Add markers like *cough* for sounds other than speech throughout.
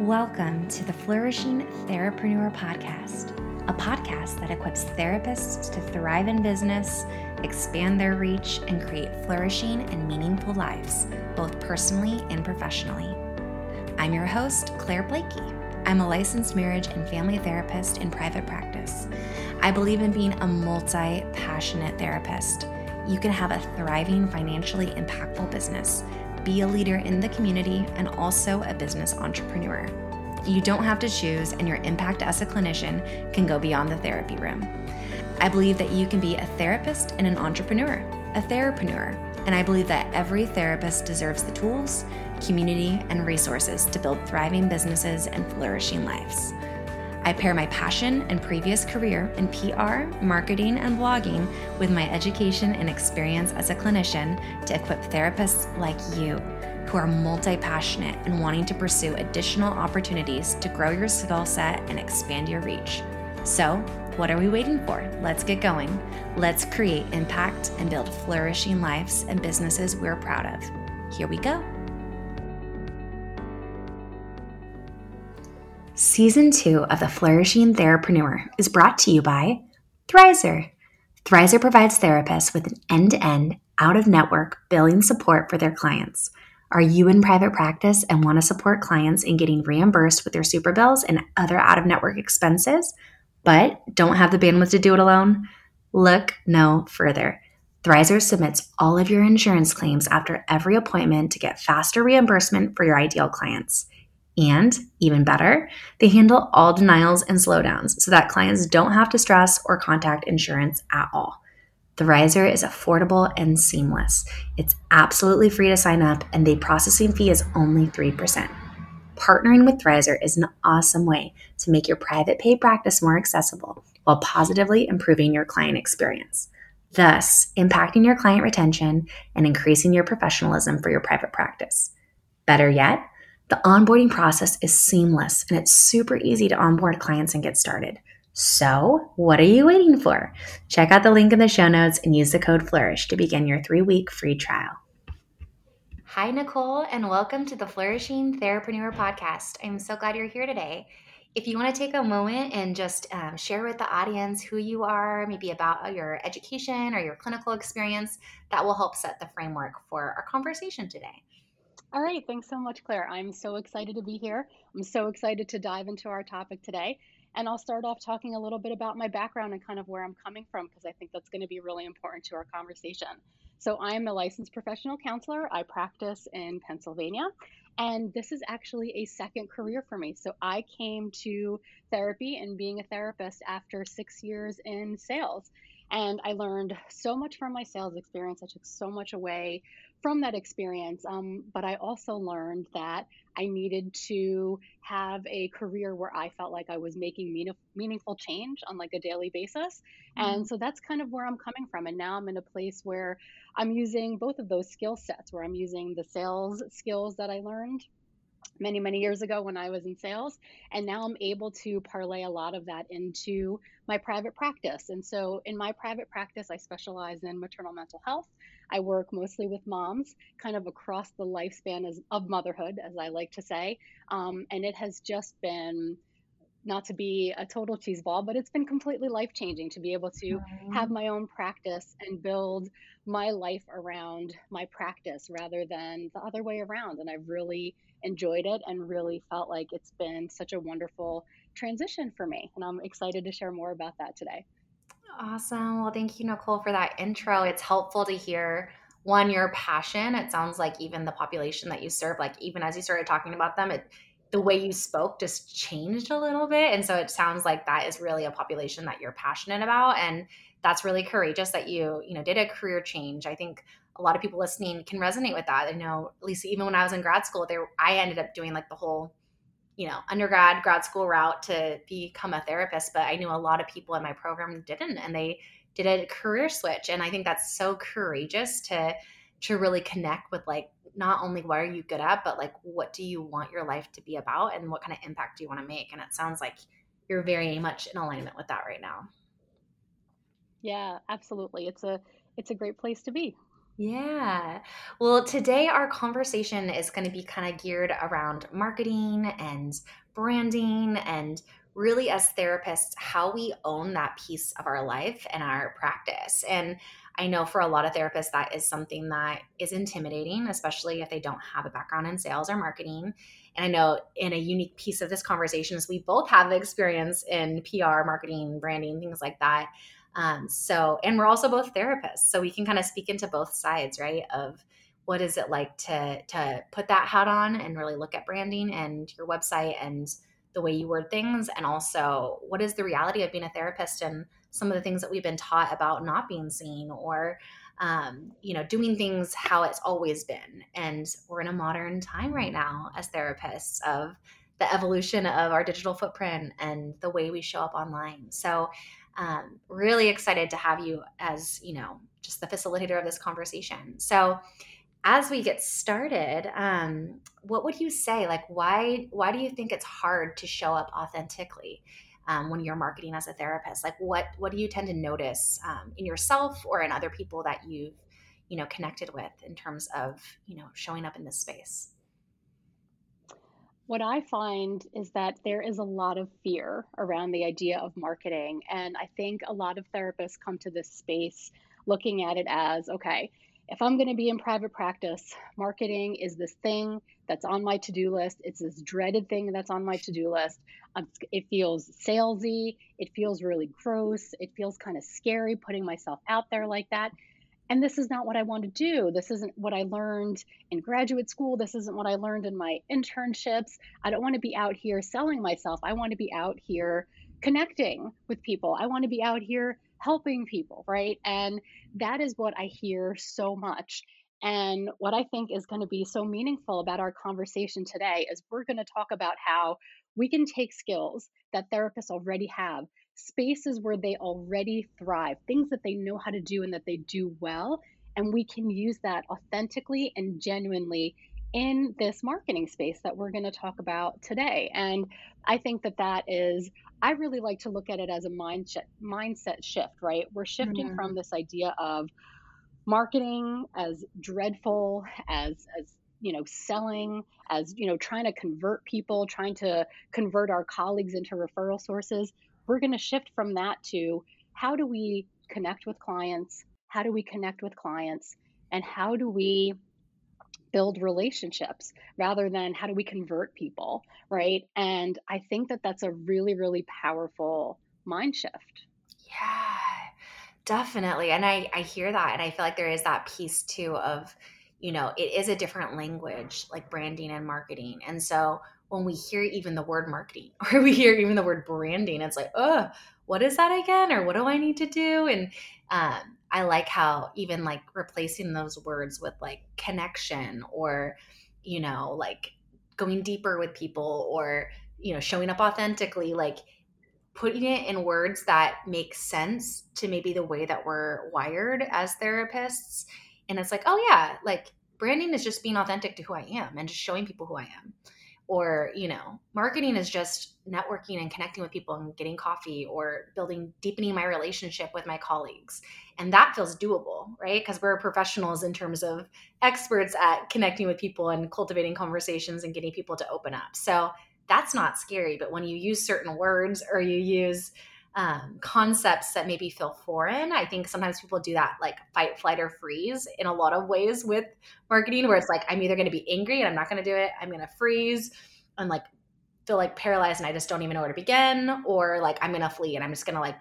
Welcome to the Flourishing Therapreneur Podcast, a podcast that equips therapists to thrive in business, expand their reach, and create flourishing and meaningful lives, both personally and professionally. I'm your host, Claire Blakey. I'm a licensed marriage and family therapist in private practice. I believe in being a multi passionate therapist. You can have a thriving, financially impactful business be a leader in the community, and also a business entrepreneur. You don't have to choose, and your impact as a clinician can go beyond the therapy room. I believe that you can be a therapist and an entrepreneur, a therapreneur, and I believe that every therapist deserves the tools, community, and resources to build thriving businesses and flourishing lives. I pair my passion and previous career in PR, marketing, and blogging with my education and experience as a clinician to equip therapists like you who are multi passionate and wanting to pursue additional opportunities to grow your skill set and expand your reach. So, what are we waiting for? Let's get going. Let's create impact and build flourishing lives and businesses we're proud of. Here we go. Season 2 of The Flourishing Therapreneur is brought to you by Thrizer. Thrizer provides therapists with an end to end, out of network billing support for their clients. Are you in private practice and want to support clients in getting reimbursed with their super bills and other out of network expenses, but don't have the bandwidth to do it alone? Look no further. Thrizer submits all of your insurance claims after every appointment to get faster reimbursement for your ideal clients. And even better, they handle all denials and slowdowns so that clients don't have to stress or contact insurance at all. Thrizer is affordable and seamless. It's absolutely free to sign up, and the processing fee is only 3%. Partnering with Thrizer is an awesome way to make your private pay practice more accessible while positively improving your client experience, thus, impacting your client retention and increasing your professionalism for your private practice. Better yet, the onboarding process is seamless and it's super easy to onboard clients and get started. So, what are you waiting for? Check out the link in the show notes and use the code FLOURISH to begin your three week free trial. Hi, Nicole, and welcome to the Flourishing Therapreneur podcast. I'm so glad you're here today. If you want to take a moment and just um, share with the audience who you are, maybe about your education or your clinical experience, that will help set the framework for our conversation today. All right, thanks so much, Claire. I'm so excited to be here. I'm so excited to dive into our topic today. And I'll start off talking a little bit about my background and kind of where I'm coming from, because I think that's going to be really important to our conversation. So, I'm a licensed professional counselor. I practice in Pennsylvania. And this is actually a second career for me. So, I came to therapy and being a therapist after six years in sales. And I learned so much from my sales experience. I took so much away from that experience. Um, but I also learned that I needed to have a career where I felt like I was making mean- meaningful change on like a daily basis. Mm-hmm. And so that's kind of where I'm coming from. And now I'm in a place where I'm using both of those skill sets, where I'm using the sales skills that I learned many many years ago when i was in sales and now i'm able to parlay a lot of that into my private practice and so in my private practice i specialize in maternal mental health I work mostly with moms, kind of across the lifespan as, of motherhood, as I like to say. Um, and it has just been not to be a total cheeseball, but it's been completely life changing to be able to mm-hmm. have my own practice and build my life around my practice rather than the other way around. And I've really enjoyed it and really felt like it's been such a wonderful transition for me. And I'm excited to share more about that today. Awesome. Well, thank you, Nicole, for that intro. It's helpful to hear one, your passion. It sounds like even the population that you serve, like even as you started talking about them, it the way you spoke just changed a little bit. And so it sounds like that is really a population that you're passionate about. And that's really courageous that you, you know, did a career change. I think a lot of people listening can resonate with that. I know, at least even when I was in grad school, there I ended up doing like the whole you know undergrad grad school route to become a therapist but i knew a lot of people in my program didn't and they did a career switch and i think that's so courageous to to really connect with like not only what are you good at but like what do you want your life to be about and what kind of impact do you want to make and it sounds like you're very much in alignment with that right now. Yeah absolutely. It's a it's a great place to be Yeah. Well, today our conversation is going to be kind of geared around marketing and branding and really as therapists how we own that piece of our life and our practice. And I know for a lot of therapists that is something that is intimidating, especially if they don't have a background in sales or marketing. And I know in a unique piece of this conversation is we both have experience in PR, marketing, branding, things like that. Um, so, and we're also both therapists, so we can kind of speak into both sides, right? Of what is it like to to put that hat on and really look at branding and your website and the way you word things, and also what is the reality of being a therapist and some of the things that we've been taught about not being seen or um, you know doing things how it's always been. And we're in a modern time right now as therapists of the evolution of our digital footprint and the way we show up online. So um, really excited to have you as you know just the facilitator of this conversation. So as we get started um, what would you say? Like why why do you think it's hard to show up authentically um, when you're marketing as a therapist? Like what what do you tend to notice um, in yourself or in other people that you've you know connected with in terms of you know showing up in this space What I find is that there is a lot of fear around the idea of marketing. And I think a lot of therapists come to this space looking at it as okay, if I'm going to be in private practice, marketing is this thing that's on my to do list. It's this dreaded thing that's on my to do list. It feels salesy. It feels really gross. It feels kind of scary putting myself out there like that. And this is not what I want to do. This isn't what I learned in graduate school. This isn't what I learned in my internships. I don't want to be out here selling myself. I want to be out here connecting with people. I want to be out here helping people, right? And that is what I hear so much. And what I think is going to be so meaningful about our conversation today is we're going to talk about how we can take skills that therapists already have spaces where they already thrive, things that they know how to do and that they do well. And we can use that authentically and genuinely in this marketing space that we're going to talk about today. And I think that that is, I really like to look at it as a mindset mindset shift, right? We're shifting from Mhm. this idea of marketing as dreadful as as you know selling as you know trying to convert people trying to convert our colleagues into referral sources we're going to shift from that to how do we connect with clients how do we connect with clients and how do we build relationships rather than how do we convert people right and i think that that's a really really powerful mind shift Yeah, definitely. And I I hear that and I feel like there is that piece too of, you know, it is a different language like branding and marketing. And so when we hear even the word marketing *laughs* or we hear even the word branding, it's like, "Oh, what is that again?" or "What do I need to do?" And um I like how even like replacing those words with like connection or you know, like going deeper with people or you know, showing up authentically like putting it in words that make sense to maybe the way that we're wired as therapists. And it's like, oh, yeah, like branding is just being authentic to who I am and just showing people who I am. Or, you know, marketing is just networking and connecting with people and getting coffee or building, deepening my relationship with my colleagues. And that feels doable, right? Because we're professionals in terms of experts at connecting with people and cultivating conversations and getting people to open up. So that's not scary. But when you use certain words or you use um, concepts that maybe feel foreign, I think sometimes people do that like fight, flight, or freeze in a lot of ways with marketing, where it's like, I'm either going to be angry and I'm not going to do it, I'm going to freeze and like feel like paralyzed and I just don't even know where to begin, or like I'm going to flee and I'm just going to like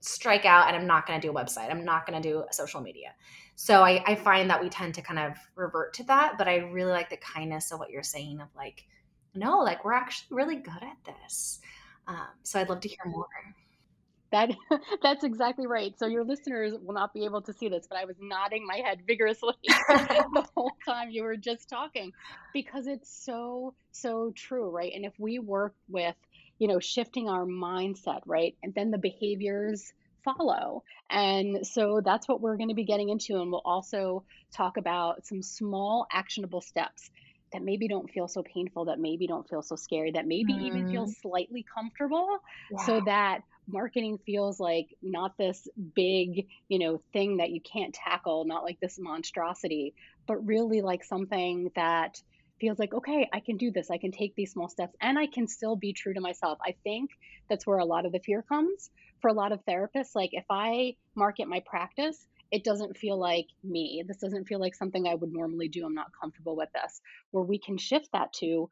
strike out and I'm not going to do a website. I'm not going to do social media. So I, I find that we tend to kind of revert to that, but I really like the kindness of what you're saying of like, no, like we're actually really good at this. Um, so I'd love to hear more. That *laughs* that's exactly right. So your listeners will not be able to see this, but I was nodding my head vigorously *laughs* the *laughs* whole time you were just talking because it's so so true, right? And if we work with, you know, shifting our mindset, right? And then the behaviors follow. And so that's what we're going to be getting into and we'll also talk about some small actionable steps that maybe don't feel so painful, that maybe don't feel so scary, that maybe mm. even feel mm. slightly comfortable yeah. so that marketing feels like not this big, you know, thing that you can't tackle, not like this monstrosity, but really like something that feels like, okay, I can do this. I can take these small steps and I can still be true to myself. I think that's where a lot of the fear comes for a lot of therapists. Like, if I market my practice, it doesn't feel like me. This doesn't feel like something I would normally do. I'm not comfortable with this. Where we can shift that to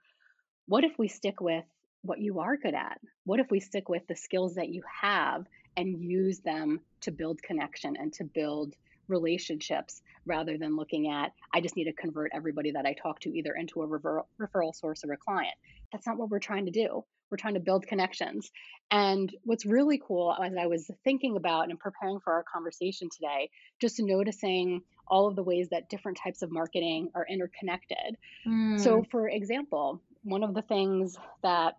what if we stick with what you are good at? What if we stick with the skills that you have and use them to build connection and to build relationships rather than looking at, I just need to convert everybody that I talk to either into a referral, referral source or a client? That's not what we're trying to do. We're trying to build connections. And what's really cool as I was thinking about and preparing for our conversation today, just noticing all of the ways that different types of marketing are interconnected. Mm. So, for example, one of the things that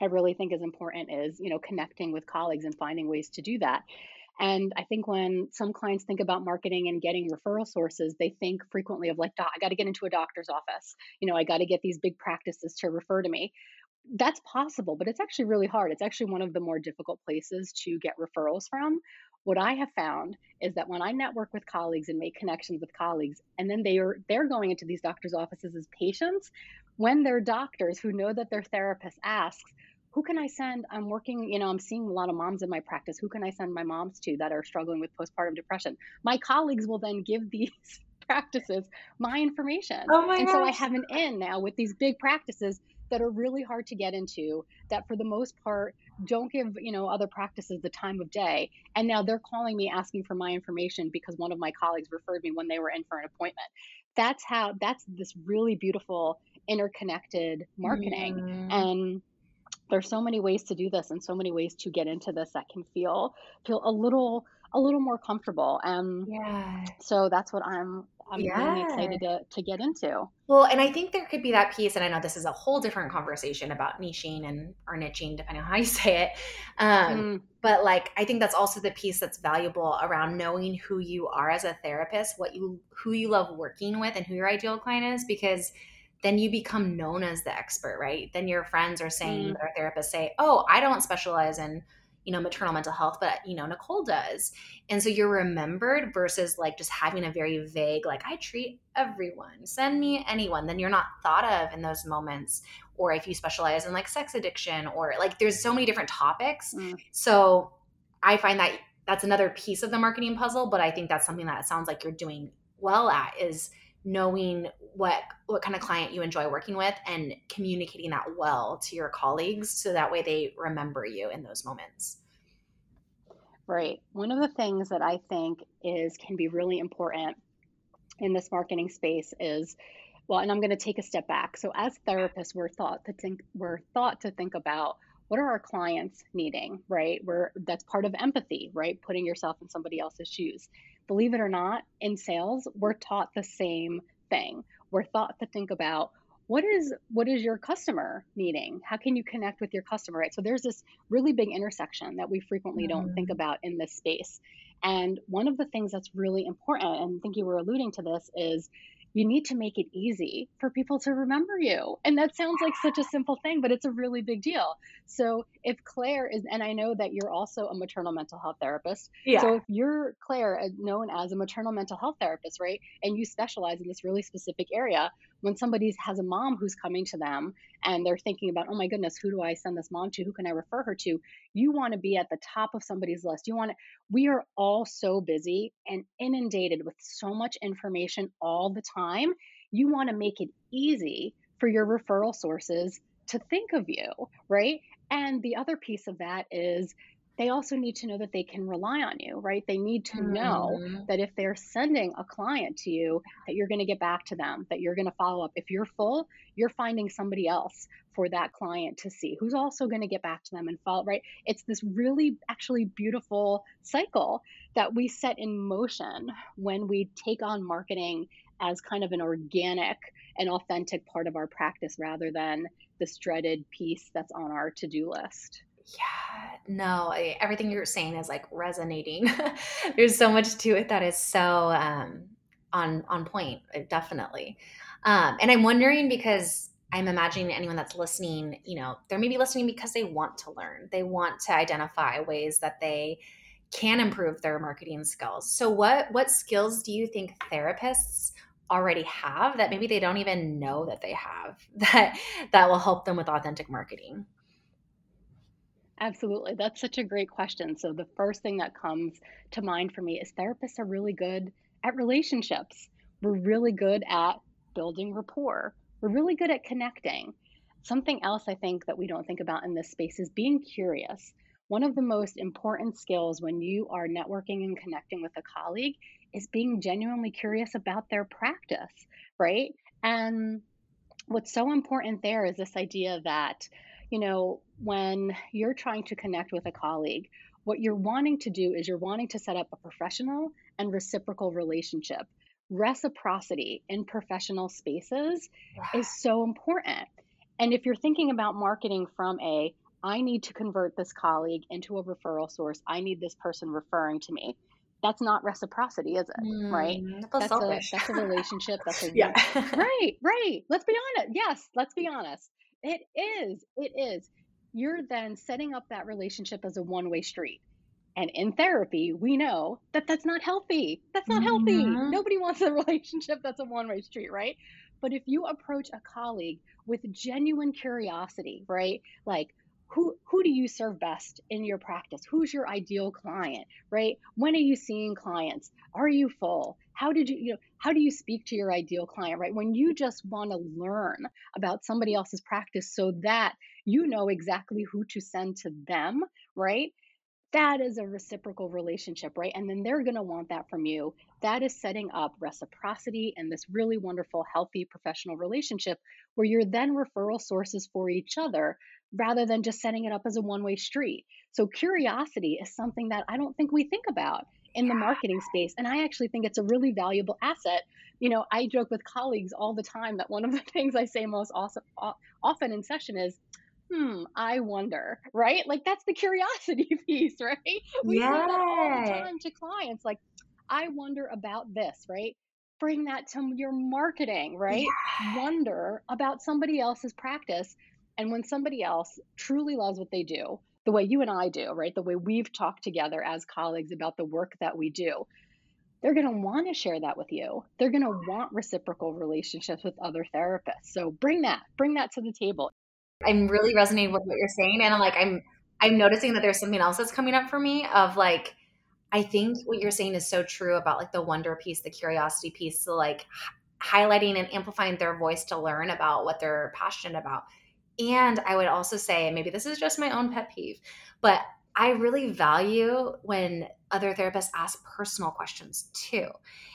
I really think is important is, you know, connecting with colleagues and finding ways to do that. And I think when some clients think about marketing and getting referral sources, they think frequently of like, I got to get into a doctor's office. You know, I got to get these big practices to refer to me. That's possible, but it's actually really hard. It's actually one of the more difficult places to get referrals from. What I have found is that when I network with colleagues and make connections with colleagues, and then they are they're going into these doctors' offices as patients, when their doctors who know that their therapist asks, who can I send? I'm working, you know, I'm seeing a lot of moms in my practice. Who can I send my moms to that are struggling with postpartum depression? My colleagues will then give these *laughs* practices my information. Oh my and gosh. so I have an in now with these big practices that are really hard to get into that for the most part don't give you know other practices the time of day and now they're calling me asking for my information because one of my colleagues referred me when they were in for an appointment that's how that's this really beautiful interconnected marketing mm. and there's so many ways to do this and so many ways to get into this that can feel feel a little a little more comfortable and yeah so that's what i'm i'm yeah. really excited to, to get into well and i think there could be that piece and i know this is a whole different conversation about niching and or niching depending on how you *laughs* say it um, mm. but like i think that's also the piece that's valuable around knowing who you are as a therapist what you who you love working with and who your ideal client is because then you become known as the expert, right? Then your friends are saying, mm. their therapists say, "Oh, I don't specialize in, you know, maternal mental health, but you know, Nicole does." And so you're remembered versus like just having a very vague, like, "I treat everyone, send me anyone." Then you're not thought of in those moments. Or if you specialize in like sex addiction, or like, there's so many different topics. Mm. So I find that that's another piece of the marketing puzzle. But I think that's something that sounds like you're doing well at is knowing what what kind of client you enjoy working with and communicating that well to your colleagues so that way they remember you in those moments. Right. One of the things that i think is can be really important in this marketing space is well and i'm going to take a step back. So as therapists we're thought to think we're thought to think about what are our clients needing right? We're that's part of empathy right? Putting yourself in somebody else's shoes believe it or not, in sales, we're taught the same thing. We're taught to think about what is what is your customer needing? How can you connect with your customer? Right. So there's this really big intersection that we frequently mm-hmm. don't think about in this space. And one of the things that's really important, and I think you were alluding to this, is you need to make it easy for people to remember you. And that sounds like such a simple thing, but it's a really big deal. So if Claire is, and I know that you're also a maternal mental health therapist. Yeah. So if you're Claire, uh, known as a maternal mental health therapist, right, and you specialize in this really specific area, when somebody has a mom who's coming to them and they're thinking about, oh my goodness, who do I send this mom to? Who can I refer her to? You want to be at the top of somebody's list. You want to, we are all so busy and inundated with so much information all the time. You want to make it easy for your referral sources to think of you, right? And the other piece of that is they also need to know that they can rely on you, right? They need to mm-hmm. know that if they're sending a client to you, that you're going to get back to them, that you're going to follow up. If you're full, you're finding somebody else for that client to see who's also going to get back to them and follow, right? It's this really actually beautiful cycle that we set in motion when we take on marketing as kind of an organic and authentic part of our practice rather than this dreaded piece that's on our to do list. Yeah, no, I, everything you're saying is like resonating. *laughs* There's so much to it that is so um, on on point, uh, definitely. Um, and I'm wondering because I'm imagining anyone that's listening, you know, they're maybe listening because they want to learn. They want to identify ways that they can improve their marketing skills. So what what skills do you think therapists already have that maybe they don't even know that they have *laughs* that that will help them with authentic marketing? Absolutely. That's such a great question. So, the first thing that comes to mind for me is therapists are really good at relationships. We're really good at building rapport. We're really good at connecting. Something else I think that we don't think about in this space is being curious. One of the most important skills when you are networking and connecting with a colleague is being genuinely curious about their practice, right? And what's so important there is this idea that you know, when you're trying to connect with a colleague, what you're wanting to do is you're wanting to set up a professional and reciprocal relationship. Reciprocity in professional spaces is so important. And if you're thinking about marketing from a, I need to convert this colleague into a referral source, I need this person referring to me. That's not reciprocity, is it? Mm, right? That's selfish. a that's a relationship. That's a *laughs* yeah. right, right. Let's be honest. Yes, let's be honest. It is. It is. You're then setting up that relationship as a one way street. And in therapy, we know that that's not healthy. That's not healthy. Mm-hmm. Nobody wants a *laughs* relationship that's a one way street, right? But if you approach a colleague with genuine curiosity, right? Like, who who do you serve best in your practice? Who's your ideal client right? When are you seeing clients? Are you full? How did you you know how do you speak to your ideal client right? When you just want to learn about somebody else's practice so that you know exactly who to send to them right that is a reciprocal relationship, right? And then they're going to want that from you. That is setting up reciprocity and this really wonderful, healthy professional relationship where you're then referral sources for each other rather than just setting it up as a one way street. So, curiosity is something that I don't think we think about in the marketing space. And I actually think it's a really valuable asset. You know, I joke with colleagues all the time that one of the *laughs* things I say most often in session is, hmm, I wonder, right? Like that's the curiosity *laughs* piece, right? We yeah. say that all the time to clients. Like, I wonder about this, right? Bring that to your marketing, right? Wonder about somebody else's practice. And when somebody else truly loves what they do, the way you and I do, right? The way we've talked together as colleagues about the work that we do, they're going to want to share that with you. They're going to want reciprocal relationships with other therapists. So bring that, bring that to the table. I'm really resonating with what you're saying, and I'm like, I'm I'm noticing that there's something else that's coming up for me of like, I think what you're saying is so true about like the wonder piece, the curiosity piece, so like highlighting and amplifying their voice to learn about what they're passionate about. And I would also say, maybe this is just my own pet peeve, but I really value when other therapists ask personal questions too.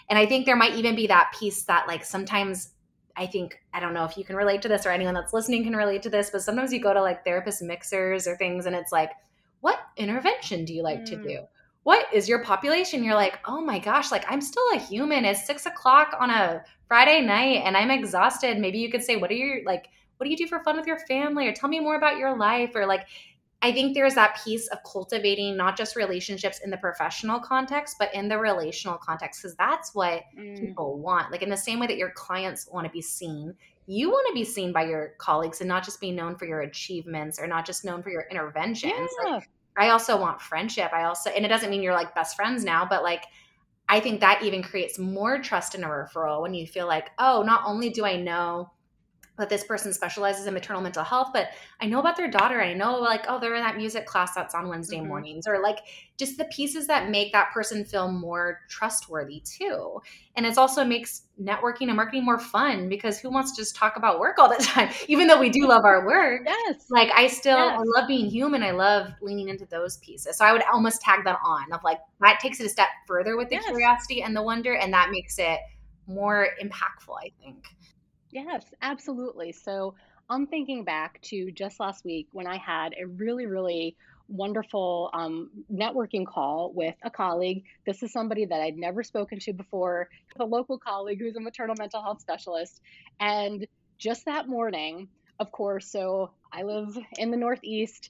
And I think there might even be that piece that like sometimes I think I don't know if you can relate to this or anyone that's listening can relate to this, but sometimes you go to like therapist mixers or things and it's like, what intervention do you like mm. to do? What is your population? You're like, oh my gosh, like I'm still a human. It's six o'clock on a Friday night and I'm exhausted. Maybe you could say, what are your like, what do you do for fun with your family? Or tell me more about your life. Or like I think there's that piece of cultivating not just relationships in the professional context, but in the relational context, because that's what mm. people want. Like in the same way that your clients want to be seen, you want to be seen by your colleagues and not just be known for your achievements or not just known for your interventions. Yeah. Like, I also want friendship. I also, and it doesn't mean you're like best friends now, but like, I think that even creates more trust in a referral when you feel like, oh, not only do I know but this person specializes in maternal mental health but i know about their daughter i know like oh they're in that music class that's on wednesday mm-hmm. mornings or like just the pieces that make that person feel more trustworthy too and it also makes networking and marketing more fun because who wants to just talk about work all the *laughs* time even though we do love our work yes like i still yes. i love being human i love leaning into those pieces so i would almost tag that on of like that takes it a step further with the yes. curiosity and the wonder and that makes it more impactful i think Yes, absolutely. So I'm thinking back to just last week when I had a really, really wonderful um, networking call with a colleague. This is somebody that I'd never spoken to before, a local colleague who's a maternal mental health specialist. And just that morning, of course, so I live in the Northeast.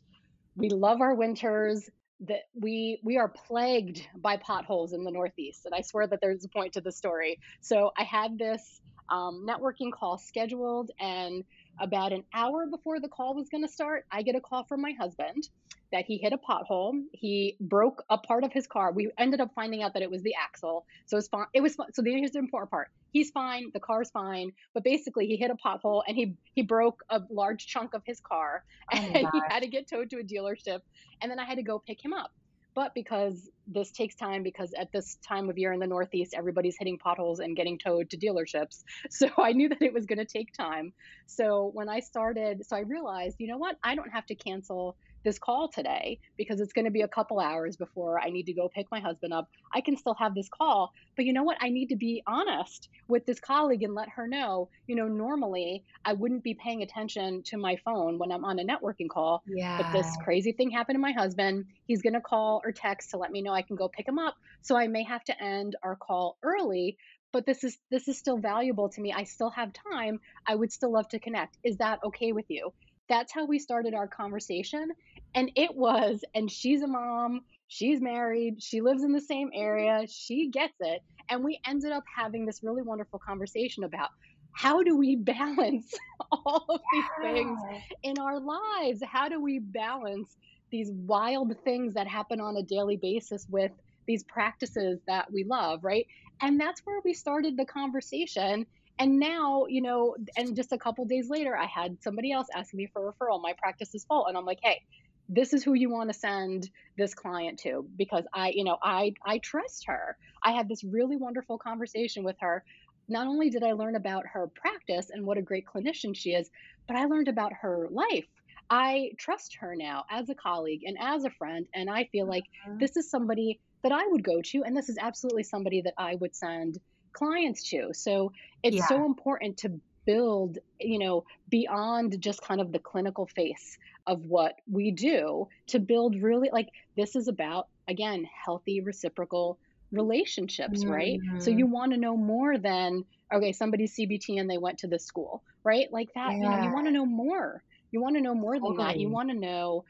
We love our winters. That we we are plagued by potholes in the Northeast, and I swear that there's a point to the story. So I had this um, networking call scheduled, and about an hour before the call was going to start, I get a call from my husband that he hit a pothole. He broke a part of his car. We ended up finding out that it was the axle. So it's fine. It was fine. So here's the important part. He's fine. The car's fine. But basically, he hit a pothole and he he broke a large chunk of his car, oh *laughs* and he had to get towed to a dealership. And then I had to go pick him up. But because this takes time, because at this time of year in the Northeast, everybody's hitting potholes and getting towed to dealerships. *laughs* So I knew that it was going to take time. So when I started, so I realized, you know what? I don't have to cancel this call today because it's going to be a couple hours before I need to go pick my husband up. I can still have this call, but you know what? I need to be honest with this colleague and let her know, you know, normally I wouldn't be paying attention to my phone when I'm on a networking call. Yeah. But this crazy thing happened to my husband. He's going to call or text to let me know I can go pick him up. So I may have to end our call early, but this is this is still valuable to me. I still have time. I would still love to connect. Is that okay with you? That's how we started our conversation. And it was, and she's a mom, she's married, she lives in the same area, she gets it. And we ended up having this really wonderful conversation about how do we *laughs* balance all of these things in our lives? How do we balance these wild things that happen on a daily basis with these practices that we love, right? And that's where we started the conversation. And now, you know, and just a couple days later, I had somebody else asking me for a referral. My practice is full. And I'm like, hey, this is who you want to send this client to because I, you know, I I trust her. I had this really wonderful conversation with her. Not only did I learn about her practice and what a great clinician she is, but I learned about her life. I trust her now as a colleague and as a friend and I feel like mm-hmm. this is somebody that I would go to and this is absolutely somebody that I would send clients to. So it's yeah. so important to build, you know, beyond just kind of the clinical face of what we do to build really like this is about again healthy reciprocal relationships, mm-hmm. right? So mm-hmm. you want to know more than okay, somebody's CBT and they went to this school, right? Like that, yeah. you know, you want to know more. You want to know more totally. than that. You want to know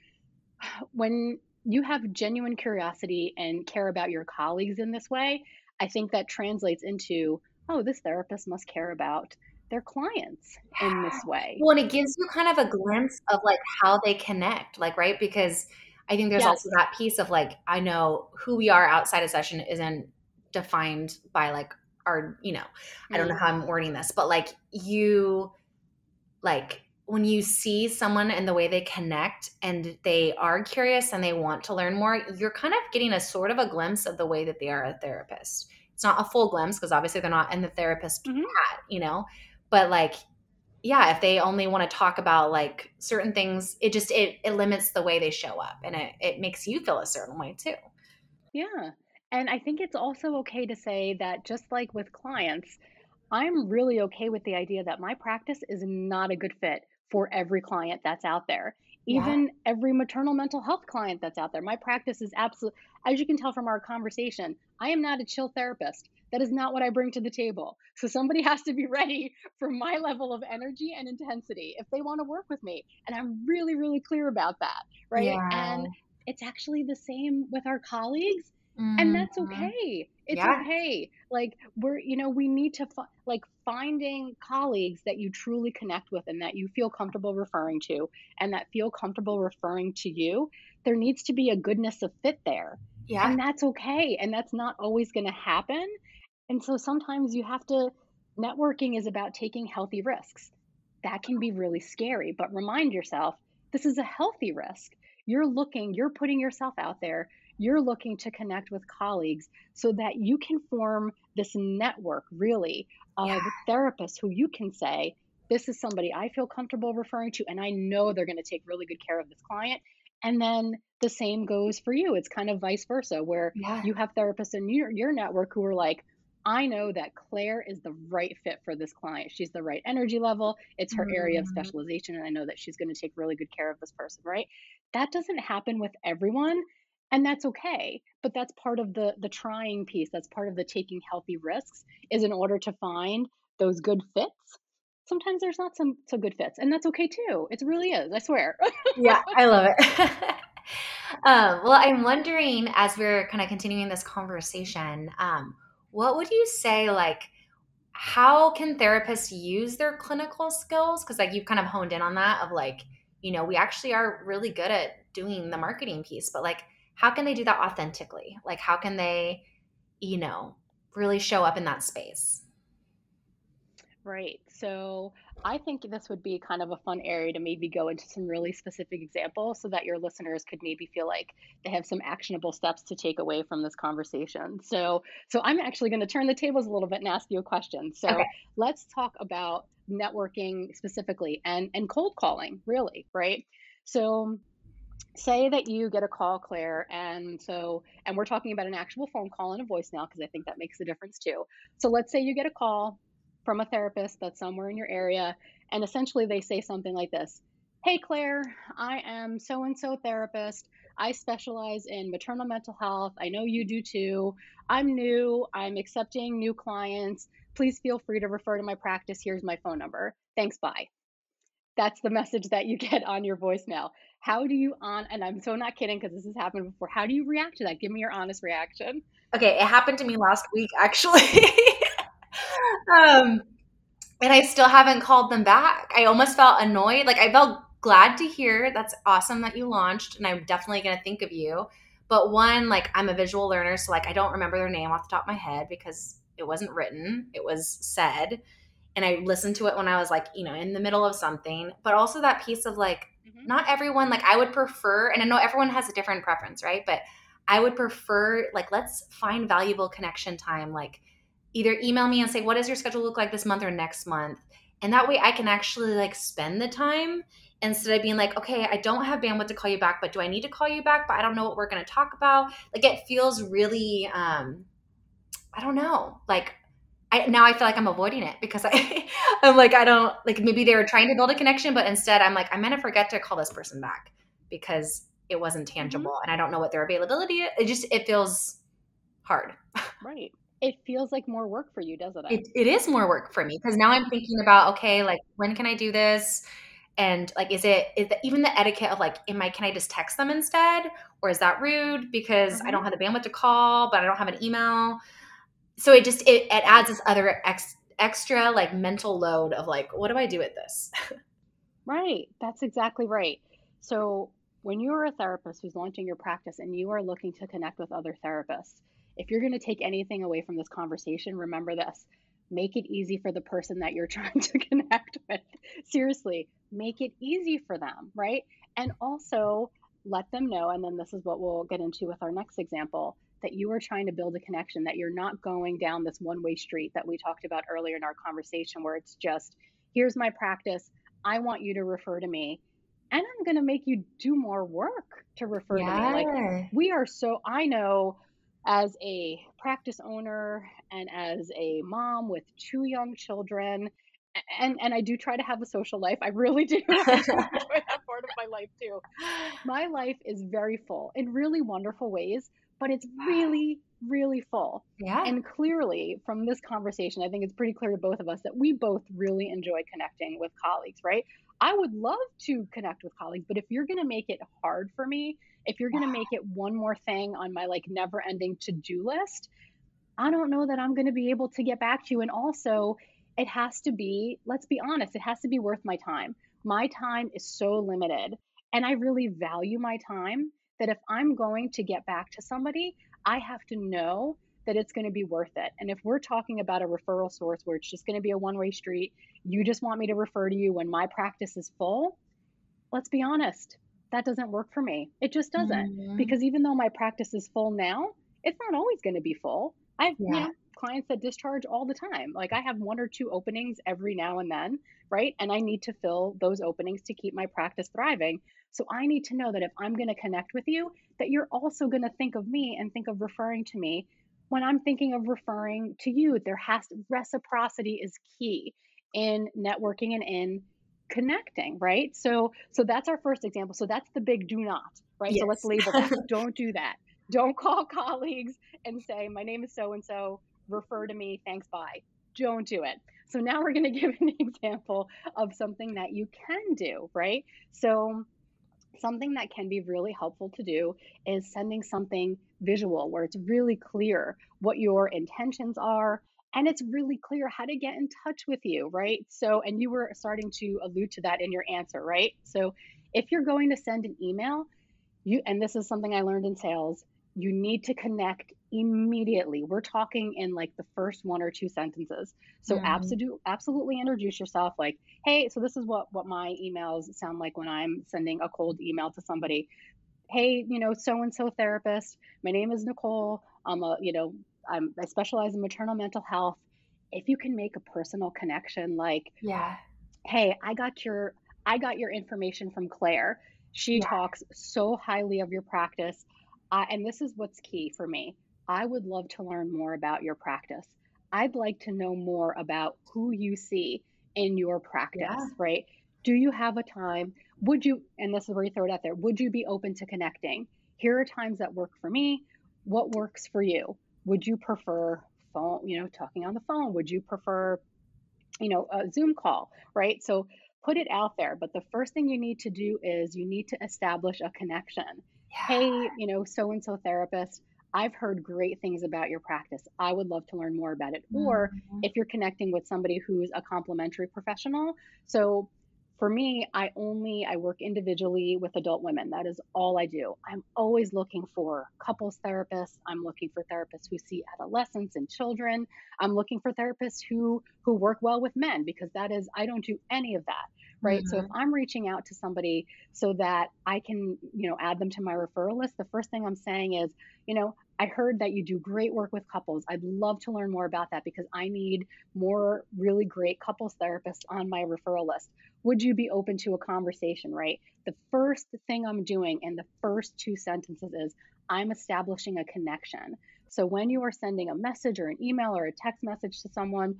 *sighs* when you have genuine curiosity and care about your colleagues in this way, I think that translates into, oh, this therapist must care about their clients in this way. Well, and it gives you kind of a glimpse of like how they connect, like, right? Because I think there's yes. also that piece of like, I know who we are outside of session isn't defined by like our, you know, I don't know how mm. I'm wording this, but like you, like, when you see someone and the way they connect and they are curious and they want to learn more, you're kind of getting a sort of a glimpse of the way that they are a therapist. It's not a full glimpse because obviously they're not in the therapist mm-hmm. hat, you know, but like yeah if they only want to talk about like certain things it just it, it limits the way they show up and it, it makes you feel a certain way too yeah and i think it's also okay to say that just like with clients i'm really okay with the idea that my practice is not a good fit for every client that's out there even yeah. every maternal mental health client that's out there my practice is absolute as you can tell from our conversation i am not a chill therapist that is not what I bring to the table. So somebody *laughs* has to be ready for my level of energy and intensity if they want to work with me. And I'm really, really clear about that. Right. Yeah. And it's actually the same with our colleagues. Mm-hmm. And that's okay. It's yeah. okay. Like we're, you know, we need to like finding colleagues that you truly connect with and that you feel comfortable referring to and that feel comfortable referring to you. There needs to be a goodness of fit there. Yeah. And that's okay. And that's not always going to happen. And so sometimes you have to, networking is about taking healthy risks. That can be really scary, but remind yourself this is a healthy risk. You're looking, you're putting yourself out there, you're looking to connect with colleagues so that you can form this network really of yeah. therapists who you can say, this is somebody I feel comfortable referring to, and I know they're going to take really good care of this client. And then the same goes for you. It's kind of vice versa, where yeah. you have therapists in your, your network who are like, I know that Claire is the right fit for this client. She's the right energy level. It's her mm-hmm. area of mm-hmm. specialization. And I know that she's going to take really good care of this person, right? That doesn't happen with everyone. And that's okay. But that's part of the the trying piece. That's part of the taking healthy risks is in order to find those good fits. Sometimes there's not some so good fits, and that's okay too. It really is. I swear. yeah, I love it. *laughs* *laughs* um, well, I'm wondering as we're kind of continuing this conversation, um, what would you say like how can therapists use their clinical skills? Because like you've kind of honed in on that of like, you know, we actually are really good at doing the marketing piece, but like, how can they do that authentically? Like, how can they, you know, really show up in that space? Right. So I think this would be kind of a fun area to maybe go into some really specific examples so that your listeners could maybe feel like they have some actionable steps to take away from this conversation. So so I'm actually going to turn the tables a little bit and ask you a question. So okay. let's talk about networking specifically and and cold calling, really, right? So say that you get a call claire and so and we're talking about an actual phone call and a voice now because i think that makes a difference too so let's say you get a call from a therapist that's somewhere in your area. And essentially, they say something like this Hey, Claire, I am so and so therapist. I specialize in maternal mental health. I know you do too. I'm new. I'm accepting new clients. Please feel free to refer to my practice. Here's my phone number. Thanks. Bye. That's the message that you *laughs* get on your voicemail. How do you on and I'm so not kidding because this has happened before. How do you react to that? Give me your honest reaction. Okay, it happened to me last week actually. *laughs* um, and I still haven't called them back. I almost felt annoyed. Like I felt glad to hear that's awesome that you launched, and I'm definitely going to think of you. But one, like I'm a visual learner, so like I don't remember their name off the top of my head because it wasn't written; it was said, and I listened to it when I was like, you know, in the middle of something. But also that piece of like, mm-hmm. not everyone. Like I would prefer, and I know everyone has a different preference, right? But I would prefer like let's find valuable connection time, like either email me and say, what does your schedule look like this month or next month? And that way I can actually like spend the time instead of being like, okay, I don't have bandwidth to call you back, but do I need to call you back? But I don't know what we're going to talk about. Like it feels really, um, I don't know, like I, now I feel like I'm avoiding it because I, *laughs* I'm like, I don't like maybe they were trying to build a connection, but instead I'm like, I'm going to forget to call this person back because it wasn't mm-hmm. tangible mm-hmm. and I don't know what their availability is. It just, it feels hard. Right *laughs* it feels like more work for you, doesn't it? It, it is more work for me because now I'm thinking about okay, like when can I do this? And like, is it is the, even the etiquette of like, am I can I just text them instead, or is that rude because mm-hmm. I don't have the bandwidth to call, but I don't have an email? So it just it, it adds this other ex, extra like mental load of like, what do I do with this? *laughs* right, that's exactly right. So when you are a therapist who's launching your practice and you are looking to connect with other therapists if you're going to take anything away from this conversation, remember this make it easy for the person that you're *laughs* trying to connect with. Seriously, make it easy for them, right? And also let them know, and then this is what we'll get into with our next example that you are trying to build a connection, that you're not going down this one way street that we talked about earlier in our conversation, where it's just, here's my practice. I want you to refer to me. And I'm going to make you do more work to refer yeah. to me. Like, we are so, I know as a practice owner and as a mom with two young children and and I do try to have a social life. I really do. *laughs* I enjoy that part of my life too. My life is very full in really wonderful ways, but it's really really full. Yeah. And clearly from this conversation, I think it's pretty clear to both of us that we both really enjoy connecting with colleagues, right? I would love to connect with colleagues, but if you're going to make it hard for me if you're going to make it one more thing on my like never ending to do list, I don't know that I'm going to be able to get back to you. And also, it has to be, let's be honest, it has to be worth my time. My time is so limited. And I really value my time that if I'm going to get back to somebody, I have to know that it's going to be worth it. And if we're talking about a referral source where it's just going to be a one way street, you just want me to refer to you when my practice is full, let's be honest, that doesn't work for me. It just doesn't. Mm-hmm. Because even though my practice is full now, it's not always going to be full. I have yeah. you know, clients that discharge all the time. Like I have one or two openings every now and then, right? And I need to fill those openings to keep my practice thriving. So I need to know that if I'm going to connect with you, that you're also going to think of me and think of referring to me. When I'm thinking of referring to you. There has to, reciprocity is key in networking and in connecting right? So so that's our first example. So that's the big do not right? Yes. so let's label that. *laughs* Don't do that. Don't call *laughs* colleagues and say my name is so and so refer to me thanks bye. Don't do it. So now we're going *laughs* to give an example of something that you can do right? So something that can be really helpful to do is sending something visual where it's really clear what your intentions are and it's really clear how to get in touch with you, right? So, and you were starting to allude to that in your answer, right? So, if you're going to send an email, you, and this is something I learned in sales, you need to connect immediately. We're talking in like the first one or two sentences. So mm-hmm. absolutely absolutely introduce yourself like, "Hey, so this is what what my emails sound like when I'm sending a cold email to somebody. Hey, you know, so and so therapist. My name is Nicole. I'm a, you know, I'm I specialize in maternal mental health. If you can make a personal connection like, yeah. Hey, I got your I got your information from Claire. She yeah. talks so highly of your practice. Uh, and this is what's key for me. I would love to learn more about your practice. I'd like to know more about who you see in your practice, yeah. right? Do you have a time? Would you, and this is where you throw it out there, would you be open to connecting? Here are times that work for me. What works for you? Would you prefer phone, you know, talking on the phone? Would you prefer, you know, a Zoom call, right? So put it out there. But the first thing you need to do is you need to establish a connection. Yeah. Hey, you know, so and so therapist, I've heard great things about your practice. I would love to learn more about it. Mm-hmm. Or if you're connecting with somebody who's a complementary professional. So for me, I only I work individually with adult women. That is all I do. I'm always looking for couples therapists. I'm looking for therapists who see adolescents and children. I'm looking for therapists who who work well with men because that is I don't do any of that right mm-hmm. so if mm-hmm. i'm reaching out to somebody so that i can you know add them to my referral list the first thing i'm saying is you know I heard that you do great work with couples. I'd love to learn more about that because I need more really great couples therapists on my referral list. Would you be open to a conversation, right? The first thing I'm doing in the first two sentences is I'm establishing a connection. So when you are sending a message or an email or a text message to someone,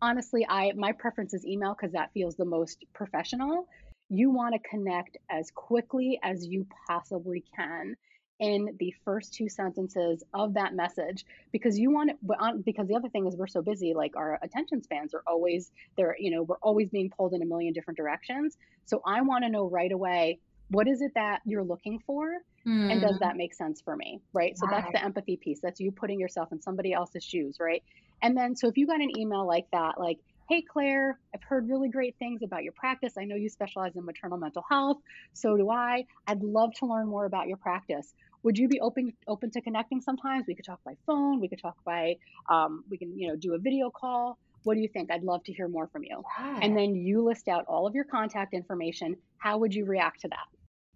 honestly, I my preference is email because that feels the most professional. You want to connect as quickly as you possibly can in the first two sentences of that message because you want it because the other thing is we're so busy like our attention spans are always there you know we're always being pulled in a million different directions so i want to know right away what is it that you're looking for mm. and does hmm. that make sense for me right so that's the empathy piece that's you putting yourself in somebody else's shoes right and then, so if you got an email like that, like, hey, Claire, I've heard really great things about your practice. I know you specialize in maternal mental health. So do I. I'd love to learn more about your practice. Would you be open open to connecting sometimes? We could talk by phone. We could talk by, um, we can, you know, do a video call. What do you think? I'd love to hear more from you. Yeah. And then you list out all of your contact information. How would you react to that?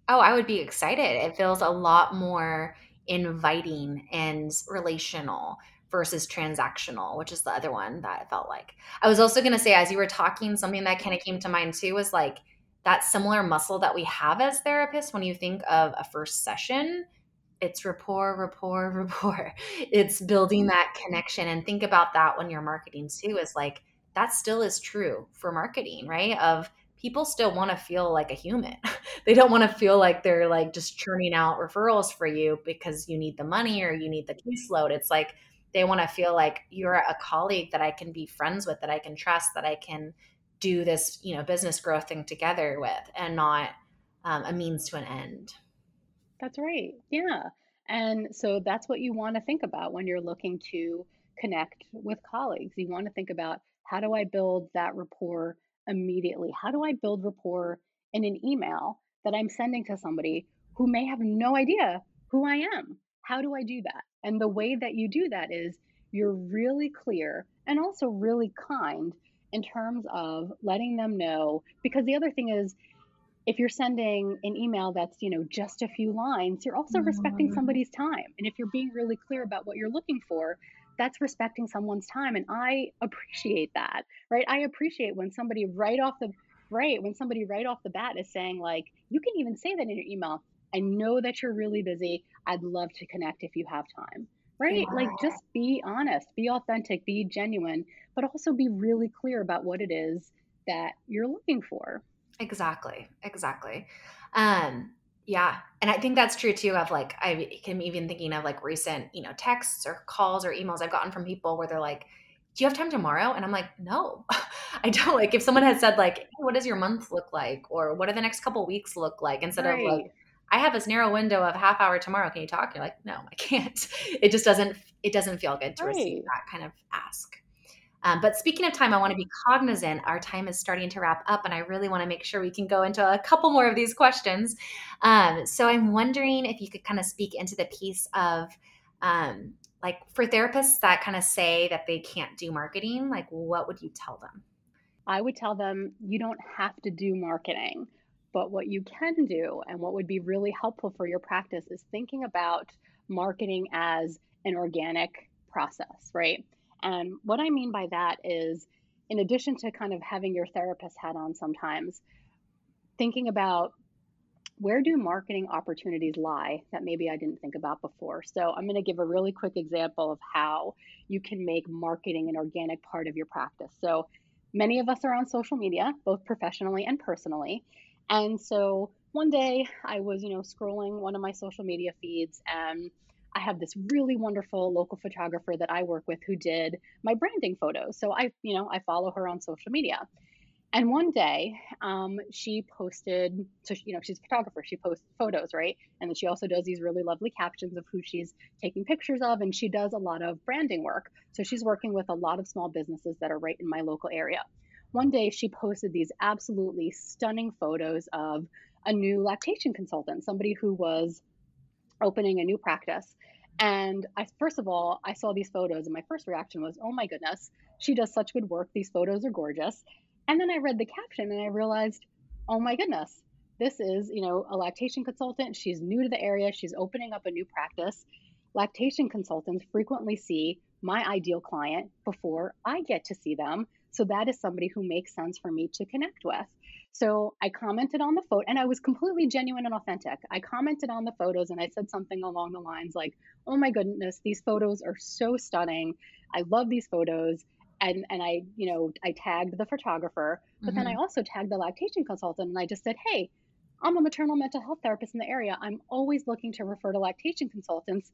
Oh, I would be excited. It feels a lot more inviting and relational versus transactional, which is the other one that I felt like. I was also going to say, as you were talking, something that kind of came to mind too was like that similar muscle that we have as therapists when you think of a first session. It's rapport, rapport, *laughs* rapport. It's building mm-hmm. that connection. And think about that when you're marketing too, is like that still is true for marketing, right? Of people still want to feel like a human. *laughs* they don't want to feel like they're like just churning out referrals for you because you need the money or you need the caseload. It's like they want to feel like you're a colleague that I can be friends with, that I can trust, that I can do this, you know, business growth thing together with, and not um, a means to an end. That's right. Yeah. And so that's what you want to think about when you're looking to connect with colleagues. You want to think about how do I build that rapport immediately? How do I build rapport in an email that I'm sending to somebody who may have no idea who I am? How do I do that? And the way that you do that is you're really clear and also really kind in terms of letting them know. Because the other thing is, if you're sending an email that's you know just a few lines you're also mm-hmm. respecting somebody's time and if you're being really clear about what you're looking for that's respecting someone's time and i appreciate that right i appreciate when somebody right off the right when somebody right off the bat is saying like you can even say that in your email I know that you're really busy. I'd love to connect if you have time. Right? Like just be honest, be authentic, be genuine, but also be really clear about what it is that you're looking for. Exactly. Exactly. Um yeah. And I think that's true too of like I am even thinking of like recent, you know, texts or calls or emails I've gotten from people where they're like, do you have time tomorrow? And I'm like, no, *laughs* I don't. Like if someone had said like, hey, what does your month look like? Or what do the next couple weeks look like? Instead right. of like, I have this narrow window of half hour tomorrow. Can you talk? You're like, no, I can't. *laughs* It just doesn't. It doesn't feel good to right. receive that kind of ask. Um, but speaking of time, I want to be cognizant. Our time is starting to wrap up, and I really want to make sure we can go into a couple more of these questions. Um, so I'm wondering if you could kind of speak into the piece of um, like for therapists that kind of say that they can't do marketing, like what would you tell them? I would tell them you don't have to do marketing, but what you can do and what would be really helpful for your practice is thinking about marketing as an organic process, right? And what I mean by that is, in addition to kind of having your therapist hat on sometimes, thinking about where do marketing opportunities lie that maybe I didn't think about before? So, I'm going to give a really quick example of how you can make marketing an organic part of your practice. So, many of us are on social media, both professionally and personally. And so, one day I was, you know, scrolling one of my social media feeds and I have this really wonderful local photographer that I work with who did my branding photos. So I, you know, I follow her on social media. And one day, um, she posted, so you know, she's a photographer. She posts photos, right? And then she also does these really lovely captions of who she's taking pictures of, and she does a lot of branding work. So she's working with a lot of small businesses that are right in my local area. One day, she posted these absolutely stunning photos of a new lactation consultant, somebody who was opening a new practice. And I first of all, I saw these photos and my first reaction was, "Oh my goodness, she does such good work. These photos are gorgeous." And then I read the caption and I realized, "Oh my goodness, this is, you know, a lactation consultant. She's new to the area. She's opening up a new practice. Lactation consultants frequently see my ideal client before I get to see them. So that is somebody who makes sense for me to connect with. So I commented on the photo and I was completely genuine and authentic. I commented on the photos and I said something along the lines like, "Oh my goodness, these photos are so stunning. I love these photos." And and I, you know, I tagged the photographer, but mm-hmm. then I mm-hmm. also tagged the lactation consultant and I just said, "Hey, I'm a maternal mental health therapist in the area. I'm always looking to refer to lactation consultants.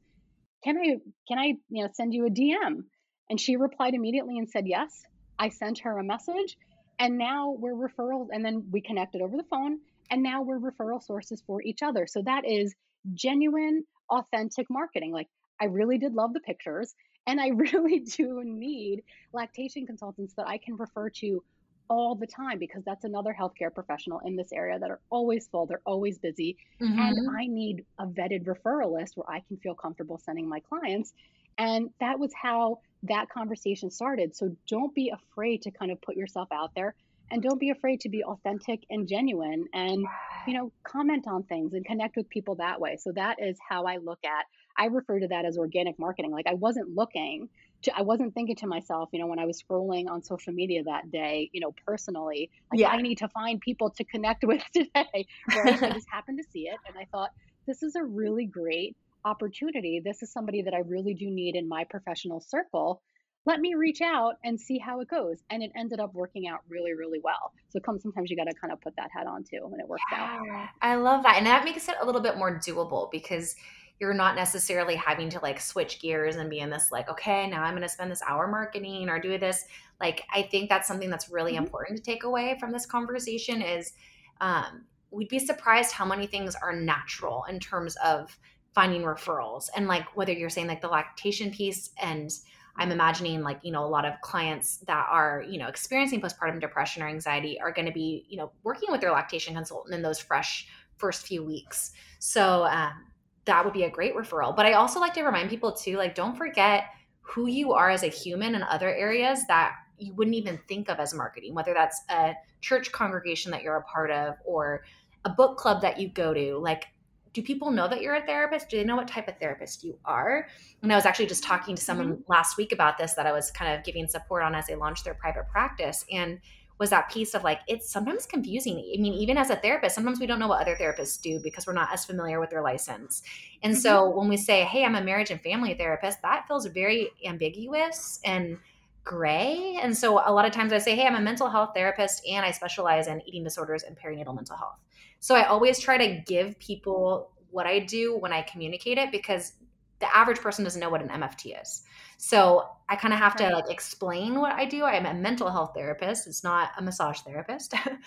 Can I can I, you know, send you a DM?" And she replied immediately and said, "Yes." I sent her a message and now we're referrals and then we connected over the phone and now we're referral sources for each other. So that is genuine authentic marketing. Like i really did love the pictures and i *laughs* really do need lactation consultants that i can refer to all the time because that's another healthcare professional in this area that are always full they're always busy mm-hmm. and i need a vetted referral list where i can feel comfortable sending my clients. And that was how that conversation started. So don't be afraid to kind of put yourself out there and don't be afraid to be authentic and genuine and you know comment on things and connect with people that way so that is how i look at i refer to that as organic marketing like i wasn't looking to i wasn't thinking to myself you know when i was scrolling on social media that day you know personally like yeah. i need to find people to connect *laughs* with today right i just happened to see it and i thought this is a really great opportunity. This is somebody that I really do need in my professional circle. Let me reach out and see how it goes. And it ended up working out really, really well. So come sometimes you got to kind of put that hat on too when it works yeah, out. I love that. And that makes it a little bit more doable because you're not necessarily having to like switch gears and be in this like, okay, now I'm going to spend this hour marketing or do this. Like, I think that's something that's really mm-hmm. important to take away from this conversation is um, we'd be surprised how many things are natural in terms of finding referrals. And like whether you're saying like the lactation piece and i'm imagining like you know a lot of clients that are you know experiencing postpartum depression or anxiety are going to be you know working with their lactation consultant in those fresh first few weeks. So um, that would be a great referral. But i also like to remind people too like don't forget who you are as a human in other areas that you wouldn't even think of as marketing whether that's a church congregation that you're a part of or a book club that you go to. Like do people know that you're a therapist? Do they know what type of therapist you are? And I was actually just talking to someone mm-hmm. last week about this that I was kind of giving support on as they launched their private practice. And was that piece of like it's sometimes confusing. I mean, even as a therapist, sometimes we don't know what other therapists do because we're not as familiar with their license. And mm-hmm. so when we say, "Hey, I'm a marriage and family therapist," that feels very ambiguous and gray. And so a lot of times I say, "Hey, I'm a mental health therapist and I specialize in eating disorders and perinatal mental health." So I always try to give people what I do when I communicate it because the average person doesn't know what an MFT is. So I kind of have to like explain what I do. I'm a mental health therapist. It's not a massage therapist. *laughs* a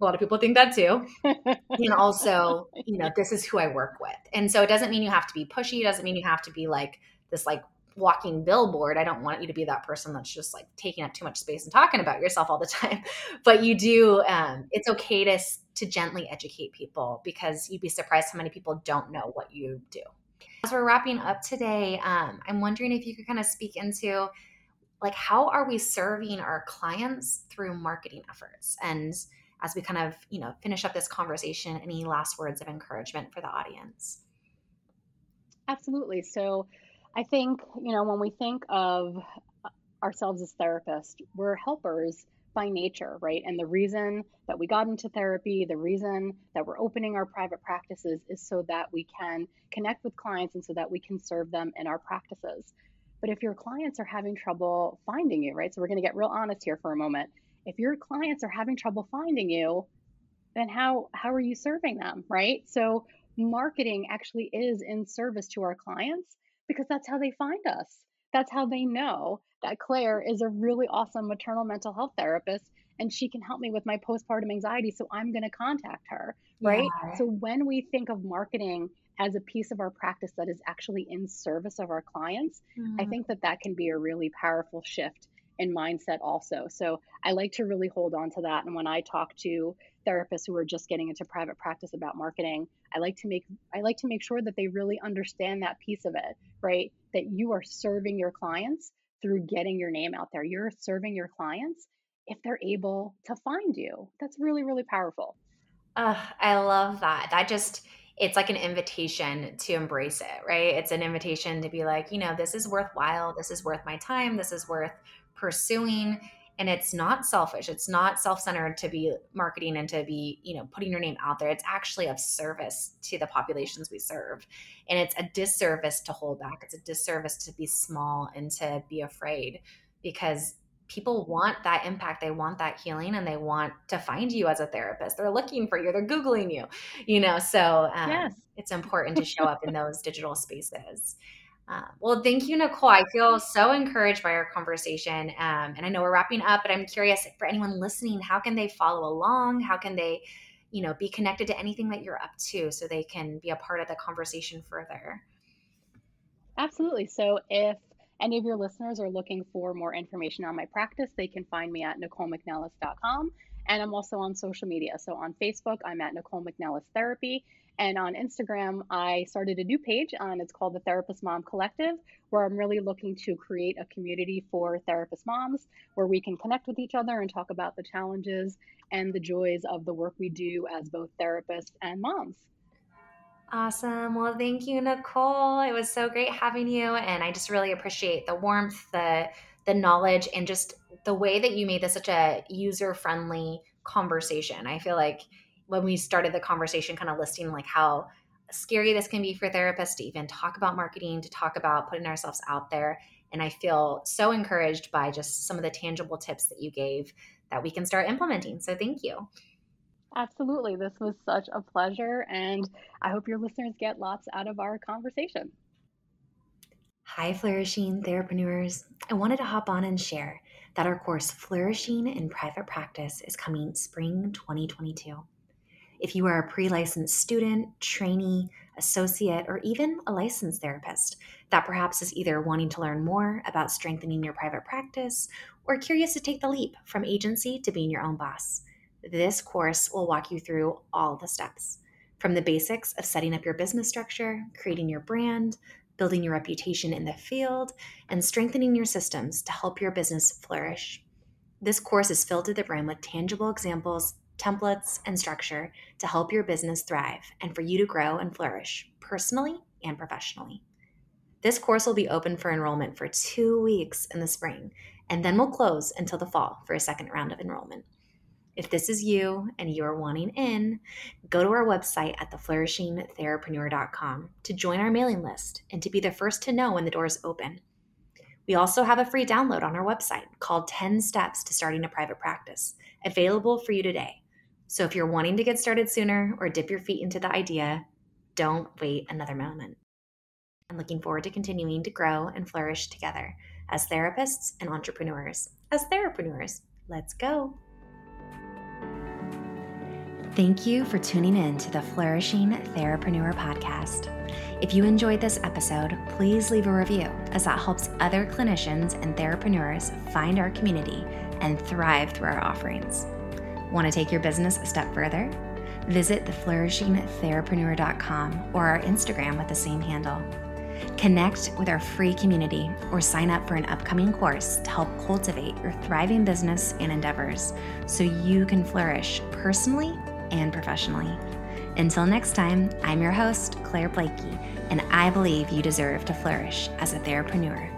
lot of people think that too. *laughs* and also, you know, this is who I work with. And so it doesn't mean you have to be pushy. It doesn't mean you have to be like this like walking billboard. I don't want you to be that person that's just like taking up too much space and talking about yourself all the *laughs* time. But you do, um, it's okay to, to gently educate people because you'd be surprised how many people don't know what you do. As we're wrapping up today, um, I'm wondering if you could kind of speak into like how are we serving our clients through marketing efforts and as we kind of you know finish up this conversation any last words of encouragement for the audience absolutely so i think you know when we think of uh, ourselves as therapists we're helpers by nature right and the reason that we got into therapy the reason that we're opening our private practices is so that we can connect with clients and so that we can serve them in our practices but if your clients are having trouble finding you, right? So we're going to get real honest here for a moment. If your clients are having trouble finding you, then how how are you serving them, right? So marketing actually is in service to our clients because that's how they find us. That's how they know that Claire is a really awesome maternal mental health therapist and she can help me with my postpartum anxiety. So I'm going to contact her, right? Yeah. So when we think of marketing as a piece of our practice that is actually in service of our clients, mm-hmm. I think that that can be a really powerful shift in mindset also. So I like to really hold on to that. And when I talk to therapists who are just getting into private practice about marketing, I like to make I like to make sure that they really understand that piece of it, right? That you are serving your clients through getting your name out there. You're serving your clients if they're able to find you. That's really, really powerful. Uh, I love that. That just it's like an invitation to embrace it, right? It's an invitation to be like, you know, this is worthwhile. This is worth my time. This is worth pursuing. And it's not selfish. It's not self centered to be marketing and to be, you know, putting your name out there. It's actually of service to the populations we serve. And it's a disservice to hold back. It's a disservice to be small and to be afraid because people want that impact they want that healing and they want to find you as a therapist they're looking for you they're googling you you know so um, yes. it's important to show up in those digital spaces uh, well thank you nicole. I feel so encouraged by our conversation um, and i know we're wrapping up but i'm curious for anyone listening how can they follow along? How can they you know be connected to anything that you're up to so they can be a part of the conversation further? Absolutely. So if any of your listeners are looking for more information on my practice, they can find me at nicolemcnelis.com. And I'm also on social media. So on Facebook, I'm at Nicole McNelis Therapy. And on Instagram, I started a new page and it's called the Therapist Mom Collective, where I'm really looking to create a community for therapist moms where we can connect with each other and talk about the challenges and the joys of the work we do as both therapists and moms. Awesome. Well, thank you, Nicole. It was so great having you. And I just really appreciate the warmth, the the knowledge, and just the way that you made this such a user-friendly conversation. I feel like when we started the conversation, kind of listing like how scary this can be for therapists to even talk about marketing, to talk about putting ourselves out there. And I feel so encouraged by just some of the tangible tips that you gave that we can start implementing. So thank you. Absolutely. This was such a pleasure. And I hope your listeners get lots out of our conversation. Hi, Flourishing Therapreneurs. I wanted to hop on and share that our course, Flourishing in Private Practice, is coming spring 2022. If you are a pre licensed student, trainee, associate, or even a licensed therapist that perhaps is either wanting to learn more about strengthening your private practice or curious to take the leap from agency to being your own boss, this course will walk you through all the steps from the basics of setting up your business structure, creating your brand, building your reputation in the field, and strengthening your systems to help your business flourish. This course is filled to the brim with tangible examples, templates, and structure to help your business thrive and for you to grow and flourish personally and professionally. This course will be open for enrollment for two weeks in the spring, and then will close until the fall for a second round of enrollment. If this is you and you are wanting in, go to our website at theflourishingtherapreneur.com to join our mailing list and to be the first to know when the doors open. We also have a free download on our website called 10 Steps to Starting a Private Practice, available for you today. So if you're wanting to get started sooner or dip your feet into the idea, don't wait another moment. I'm looking forward to continuing to grow and flourish together as therapists and entrepreneurs. As therapreneurs, let's go. Thank you for tuning in to the Flourishing Therapreneur podcast. If you enjoyed this episode, please leave a review as that helps other clinicians and therapreneurs find our community and thrive through our offerings. Want to take your business a step further? Visit the theflourishingtherapreneur.com or our Instagram with the same handle. Connect with our free community or sign up for an upcoming course to help cultivate your thriving business and endeavors so you can flourish personally and professionally. Until next time, I'm your host, Claire Blakey, and I believe you deserve to flourish as a therapreneur.